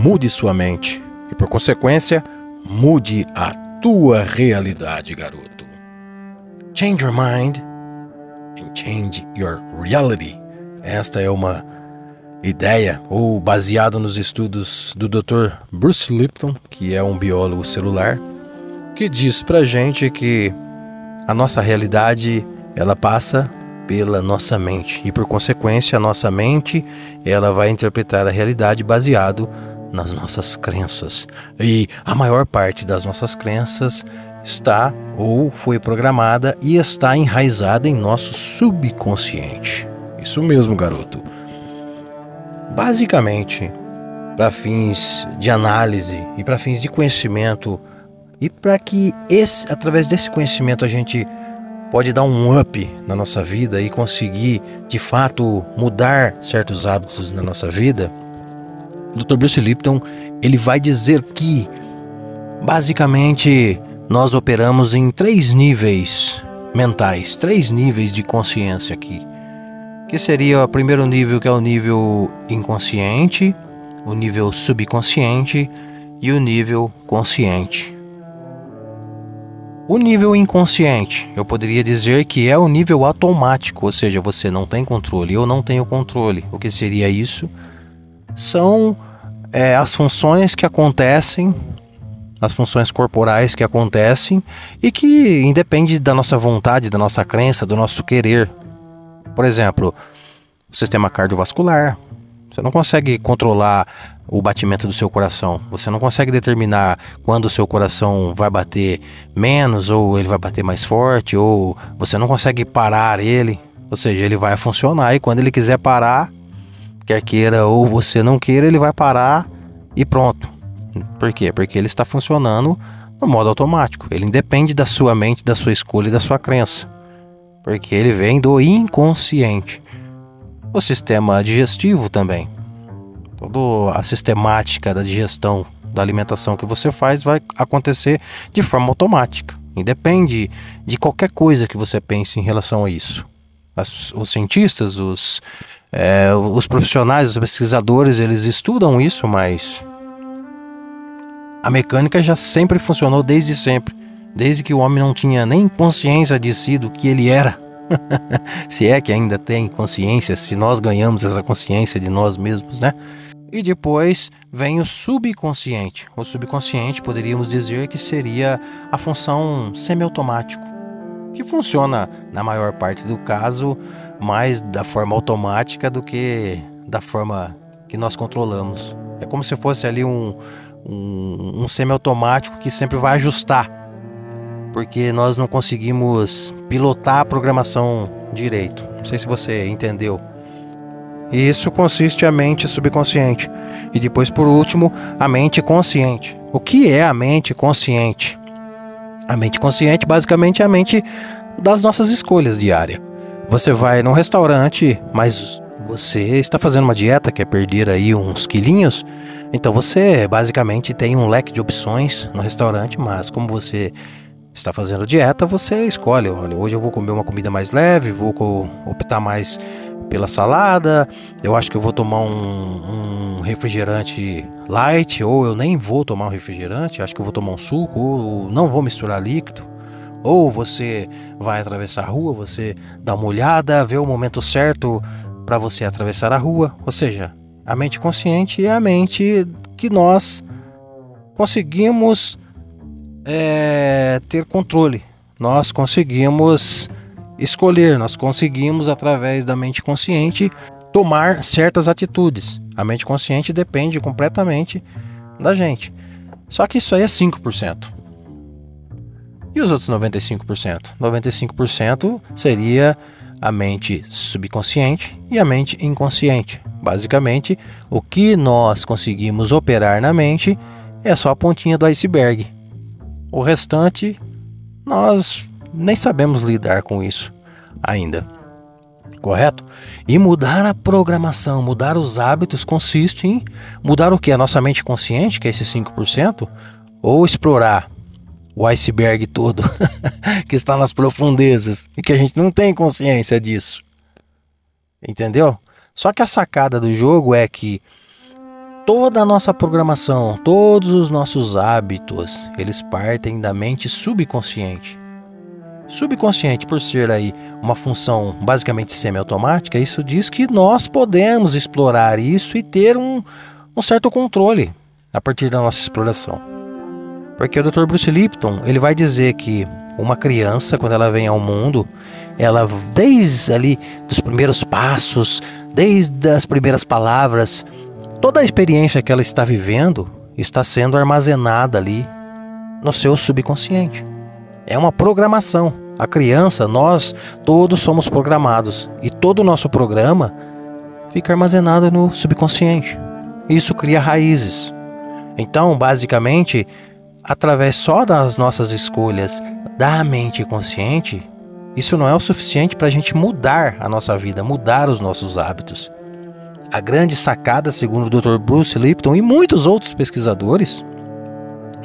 mude sua mente e, por consequência, mude a tua realidade, garoto. Change your mind and change your reality. Esta é uma ideia ou baseado nos estudos do Dr. Bruce Lipton, que é um biólogo celular, que diz pra gente que a nossa realidade ela passa pela nossa mente e por consequência a nossa mente ela vai interpretar a realidade baseado nas nossas crenças. E a maior parte das nossas crenças está ou foi programada e está enraizada em nosso subconsciente. Isso mesmo, garoto. Basicamente, para fins de análise e para fins de conhecimento e para que esse, através desse conhecimento a gente pode dar um up na nossa vida e conseguir de fato mudar certos hábitos na nossa vida, Dr. Bruce Lipton ele vai dizer que basicamente nós operamos em três níveis mentais, três níveis de consciência aqui. Que seria o primeiro nível que é o nível inconsciente, o nível subconsciente e o nível consciente. O nível inconsciente, eu poderia dizer que é o nível automático, ou seja, você não tem controle, eu não tenho controle. O que seria isso? São é, as funções que acontecem, as funções corporais que acontecem e que independe da nossa vontade, da nossa crença, do nosso querer. Por exemplo, o sistema cardiovascular. Você não consegue controlar o batimento do seu coração. Você não consegue determinar quando o seu coração vai bater menos ou ele vai bater mais forte ou você não consegue parar ele. Ou seja, ele vai funcionar e quando ele quiser parar, quer queira ou você não queira, ele vai parar e pronto. Por quê? Porque ele está funcionando no modo automático. Ele independe da sua mente, da sua escolha e da sua crença. Porque ele vem do inconsciente. O sistema digestivo também toda a sistemática da digestão da alimentação que você faz vai acontecer de forma automática. Independe de qualquer coisa que você pense em relação a isso. As, os cientistas, os, é, os profissionais, os pesquisadores, eles estudam isso, mas a mecânica já sempre funcionou desde sempre. Desde que o homem não tinha nem consciência de si do que ele era. se é que ainda tem consciência, se nós ganhamos essa consciência de nós mesmos, né? E depois vem o subconsciente. O subconsciente poderíamos dizer que seria a função semiautomático, que funciona na maior parte do caso mais da forma automática do que da forma que nós controlamos. É como se fosse ali um, um, um semiautomático que sempre vai ajustar, porque nós não conseguimos pilotar a programação direito. Não sei se você entendeu. E isso consiste a mente subconsciente. E depois, por último, a mente consciente. O que é a mente consciente? A mente consciente basicamente é a mente das nossas escolhas diárias. Você vai num restaurante, mas você está fazendo uma dieta, quer perder aí uns quilinhos, então você basicamente tem um leque de opções no restaurante, mas como você está fazendo dieta, você escolhe, olha, hoje eu vou comer uma comida mais leve, vou optar mais pela salada, eu acho que eu vou tomar um, um, refrigerante light, ou eu nem vou tomar um refrigerante, acho que eu vou tomar um suco, ou não vou misturar líquido. Ou você vai atravessar a rua, você dá uma olhada, vê o momento certo para você atravessar a rua. Ou seja, a mente consciente é a mente que nós conseguimos é, ter controle. Nós conseguimos escolher, nós conseguimos, através da mente consciente, tomar certas atitudes. A mente consciente depende completamente da gente. Só que isso aí é 5%. E os outros 95%? 95% seria a mente subconsciente e a mente inconsciente. Basicamente, o que nós conseguimos operar na mente é só a pontinha do iceberg. O restante, nós nem sabemos lidar com isso ainda. Correto? E mudar a programação, mudar os hábitos consiste em mudar o que? A nossa mente consciente, que é esse 5%, ou explorar o iceberg todo que está nas profundezas e que a gente não tem consciência disso. Entendeu? Só que a sacada do jogo é que Toda a nossa programação, todos os nossos hábitos, eles partem da mente subconsciente. Subconsciente, por ser aí uma função basicamente semiautomática, isso diz que nós podemos explorar isso e ter um, um certo controle a partir da nossa exploração. Porque o Dr. Bruce Lipton, ele vai dizer que uma criança, quando ela vem ao mundo, ela desde ali dos primeiros passos, desde as primeiras palavras, toda a experiência que ela está vivendo está sendo armazenada ali no seu subconsciente. É uma programação. A criança, nós todos somos programados e todo o nosso programa fica armazenado no subconsciente. Isso cria raízes. Então, basicamente, através só das nossas escolhas da mente consciente, isso não é o suficiente para a gente mudar a nossa vida, mudar os nossos hábitos. A grande sacada, segundo o Dr. Bruce Lipton e muitos outros pesquisadores,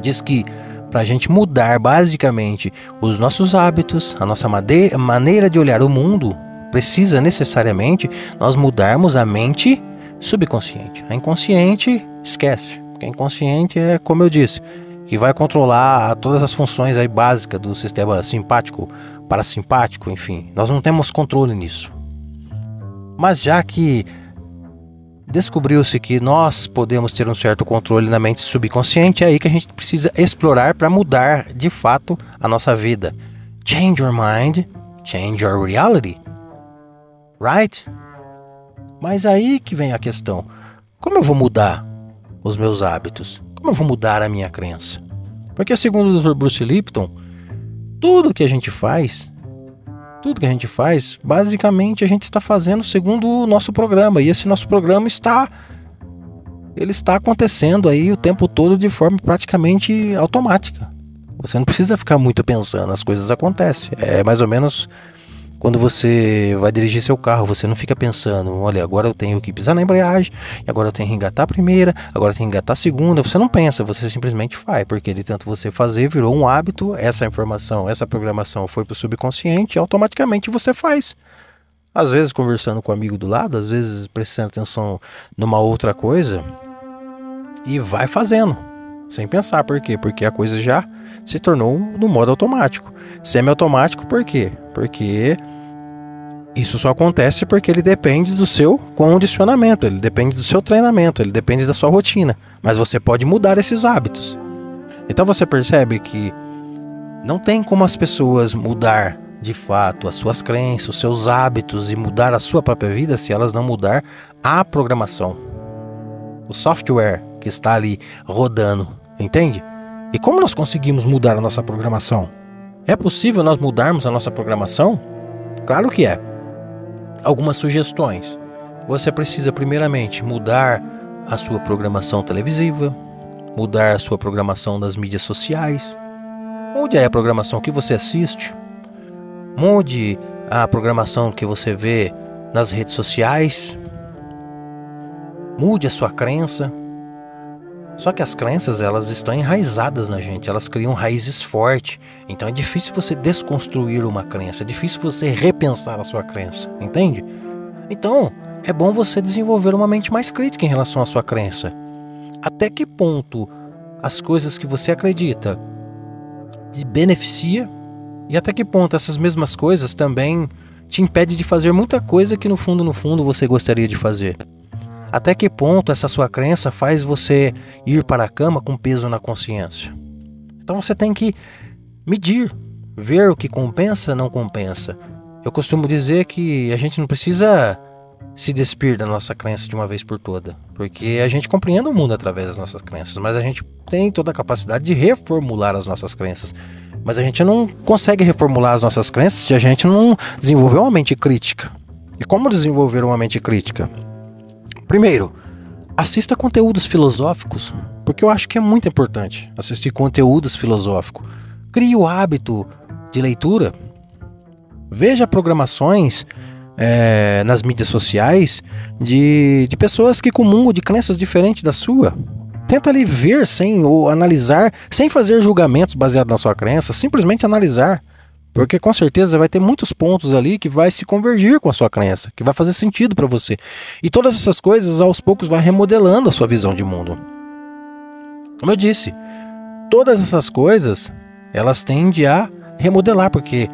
diz que para a gente mudar basicamente os nossos hábitos, a nossa maneira de olhar o mundo, precisa necessariamente nós mudarmos a mente subconsciente. A inconsciente, esquece. Porque a inconsciente é, como eu disse, que vai controlar todas as funções aí básicas do sistema simpático, parasimpático, enfim. Nós não temos controle nisso. Mas já que descobriu-se que nós podemos ter um certo controle na mente subconsciente, é aí que a gente precisa explorar para mudar de fato a nossa vida. Change your mind, change your reality. Right? Mas aí que vem a questão: como eu vou mudar os meus hábitos? Como eu vou mudar a minha crença? Porque, segundo o Dr. Bruce Lipton, tudo que a gente faz, tudo que a gente faz, basicamente a gente está fazendo segundo o nosso programa. E esse nosso programa está. Ele está acontecendo aí o tempo todo de forma praticamente automática. Você não precisa ficar muito pensando, as coisas acontecem. É mais ou menos quando você vai dirigir seu carro, você não fica pensando, olha, agora eu tenho que pisar na embreagem, agora eu tenho que engatar a primeira, agora eu tenho que engatar a segunda. Você não pensa, você simplesmente faz, porque de tanto você fazer, virou um hábito, essa informação, essa programação foi para o subconsciente e automaticamente você faz. Às vezes conversando com o um amigo do lado, às vezes prestando atenção numa outra coisa e vai fazendo, sem pensar. Por quê? Porque a coisa já se tornou no modo automático. Semi-automático por quê? Porque isso só acontece porque ele depende do seu condicionamento, ele depende do seu treinamento, ele depende da sua rotina. Mas você pode mudar esses hábitos. Então você percebe que não tem como as pessoas mudar de fato as suas crenças, os seus hábitos e mudar a sua própria vida se elas não mudar a programação. O software que está ali rodando, entende? E como nós conseguimos mudar a nossa programação? É possível nós mudarmos a nossa programação? Claro que é algumas sugestões. Você precisa, primeiramente, mudar a sua programação televisiva, mudar a sua programação das mídias sociais. Mude aí a programação que você assiste. Mude a programação que você vê nas redes sociais. Mude a sua crença. Só que as crenças, elas estão enraizadas na gente, elas criam raízes fortes. Então é difícil você desconstruir uma crença, é difícil você repensar a sua crença, entende? Então, é bom você desenvolver uma mente mais crítica em relação à sua crença. Até que ponto as coisas que você acredita te beneficia e até que ponto essas mesmas coisas também te impede de fazer muita coisa que no fundo no fundo você gostaria de fazer. Até que ponto essa sua crença faz você ir para a cama com peso na consciência? Então você tem que medir, ver o que compensa, não compensa. Eu costumo dizer que a gente não precisa se despir da nossa crença de uma vez por toda, porque a gente compreende o mundo através das nossas crenças, mas a gente tem toda a capacidade de reformular as nossas crenças. Mas a gente não consegue reformular as nossas crenças se a gente não desenvolver uma mente crítica. E como desenvolver uma mente crítica? Primeiro, assista conteúdos filosóficos, porque eu acho que é muito importante assistir conteúdos filosóficos. Crie o hábito de leitura. Veja programações é, nas mídias sociais de, de pessoas que comungam de crenças diferentes da sua. Tenta ali ver sem ou analisar, sem fazer julgamentos baseados na sua crença, simplesmente analisar. Porque com certeza vai ter muitos pontos ali que vai se convergir com a sua crença, que vai fazer sentido para você. E todas essas coisas aos poucos vai remodelando a sua visão de mundo. Como eu disse, todas essas coisas, elas tendem a remodelar, porque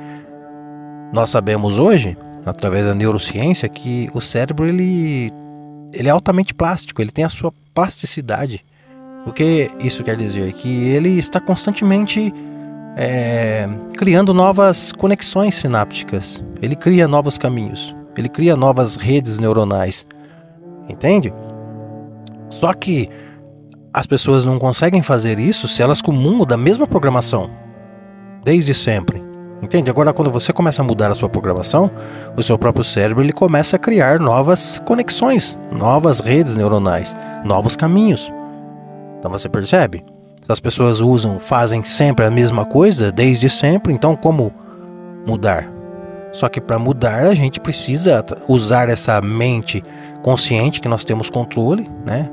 nós sabemos hoje, através da neurociência, que o cérebro ele, ele é altamente plástico, ele tem a sua plasticidade. O que isso quer dizer? Que ele está constantemente é, criando novas conexões sinápticas. Ele cria novos caminhos. Ele cria novas redes neuronais. Entende? Só que as pessoas não conseguem fazer isso se elas comungam da mesma programação. Desde sempre. Entende? Agora, quando você começa a mudar a sua programação, o seu próprio cérebro ele começa a criar novas conexões, novas redes neuronais, novos caminhos. Então você percebe? As pessoas usam, fazem sempre a mesma coisa desde sempre, então como mudar? Só que para mudar a gente precisa usar essa mente consciente que nós temos controle, né?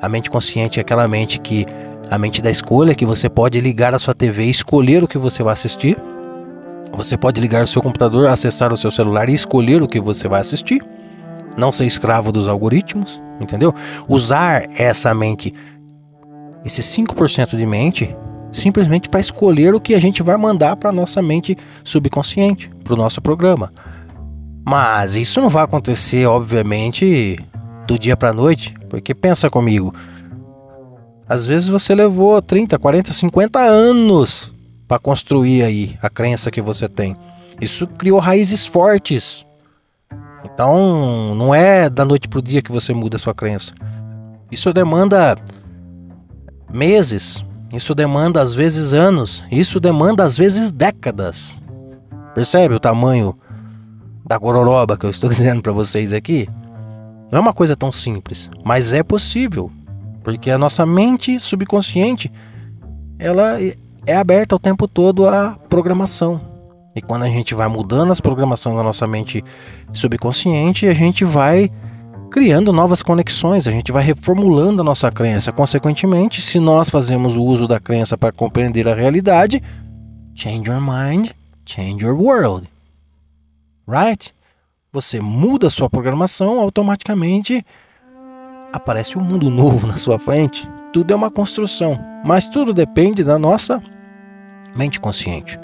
A mente consciente é aquela mente que a mente da escolha que você pode ligar a sua TV e escolher o que você vai assistir. Você pode ligar o seu computador, acessar o seu celular e escolher o que você vai assistir. Não ser escravo dos algoritmos, entendeu? Usar essa mente esse 5% de mente simplesmente para escolher o que a gente vai mandar para nossa mente subconsciente, para o nosso programa. Mas isso não vai acontecer, obviamente, do dia para noite, porque pensa comigo. Às vezes você levou 30, 40, 50 anos para construir aí a crença que você tem. Isso criou raízes fortes. Então, não é da noite pro dia que você muda a sua crença. Isso demanda meses, isso demanda às vezes anos, isso demanda às vezes décadas. Percebe o tamanho da gororoba que eu estou dizendo para vocês aqui? Não é uma coisa tão simples, mas é possível, porque a nossa mente subconsciente ela é aberta o tempo todo à programação. E quando a gente vai mudando as programações da nossa mente subconsciente, a gente vai criando novas conexões, a gente vai reformulando a nossa crença. Consequentemente, se nós fazemos o uso da crença para compreender a realidade, change your mind, change your world. Right? Você muda a sua programação, automaticamente aparece um mundo novo na sua frente. Tudo é uma construção, mas tudo depende da nossa mente consciente.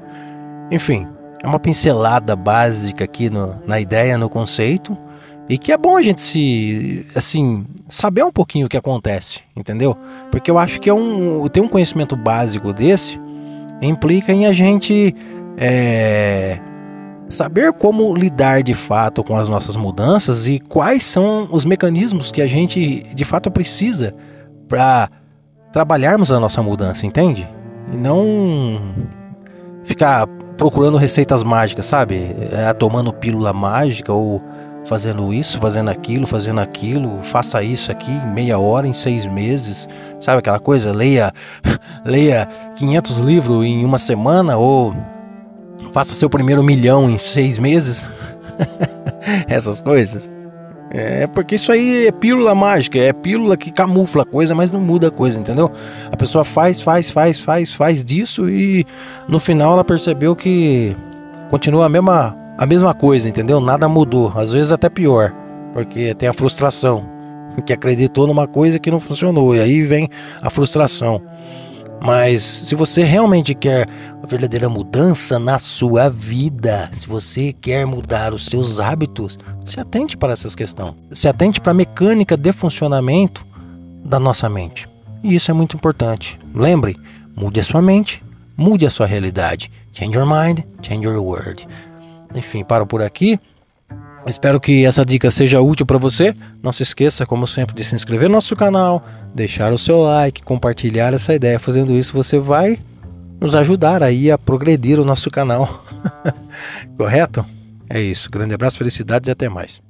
Enfim, é uma pincelada básica aqui no, na ideia, no conceito. E que é bom a gente se, assim, saber um pouquinho o que acontece, entendeu? Porque eu acho que é um, ter um conhecimento básico desse implica em a gente é, saber como lidar de fato com as nossas mudanças e quais são os mecanismos que a gente de fato precisa para trabalharmos a nossa mudança, entende? E não ficar procurando receitas mágicas, sabe? É, tomando pílula mágica ou fazendo isso, fazendo aquilo, fazendo aquilo, faça isso aqui em meia hora, em seis meses, sabe aquela coisa? Leia, leia 500 livros em uma semana ou faça seu primeiro milhão em seis meses, essas coisas. É porque isso aí é pílula mágica, é pílula que camufla a coisa, mas não muda a coisa, entendeu? A pessoa faz, faz, faz, faz, faz disso e no final ela percebeu que continua a mesma a mesma coisa, entendeu? Nada mudou, às vezes até pior, porque tem a frustração, que acreditou numa coisa que não funcionou, e aí vem a frustração. Mas se você realmente quer uma verdadeira mudança na sua vida, se você quer mudar os seus hábitos, se atente para essas questões. Se atente para a mecânica de funcionamento da nossa mente. E isso é muito importante. Lembre, mude a sua mente, mude a sua realidade. Change your mind, change your world. Enfim, paro por aqui. Espero que essa dica seja útil para você. Não se esqueça, como sempre, de se inscrever no nosso canal, deixar o seu like, compartilhar essa ideia. Fazendo isso, você vai nos ajudar aí a progredir o nosso canal. Correto? É isso. Grande abraço, felicidades e até mais.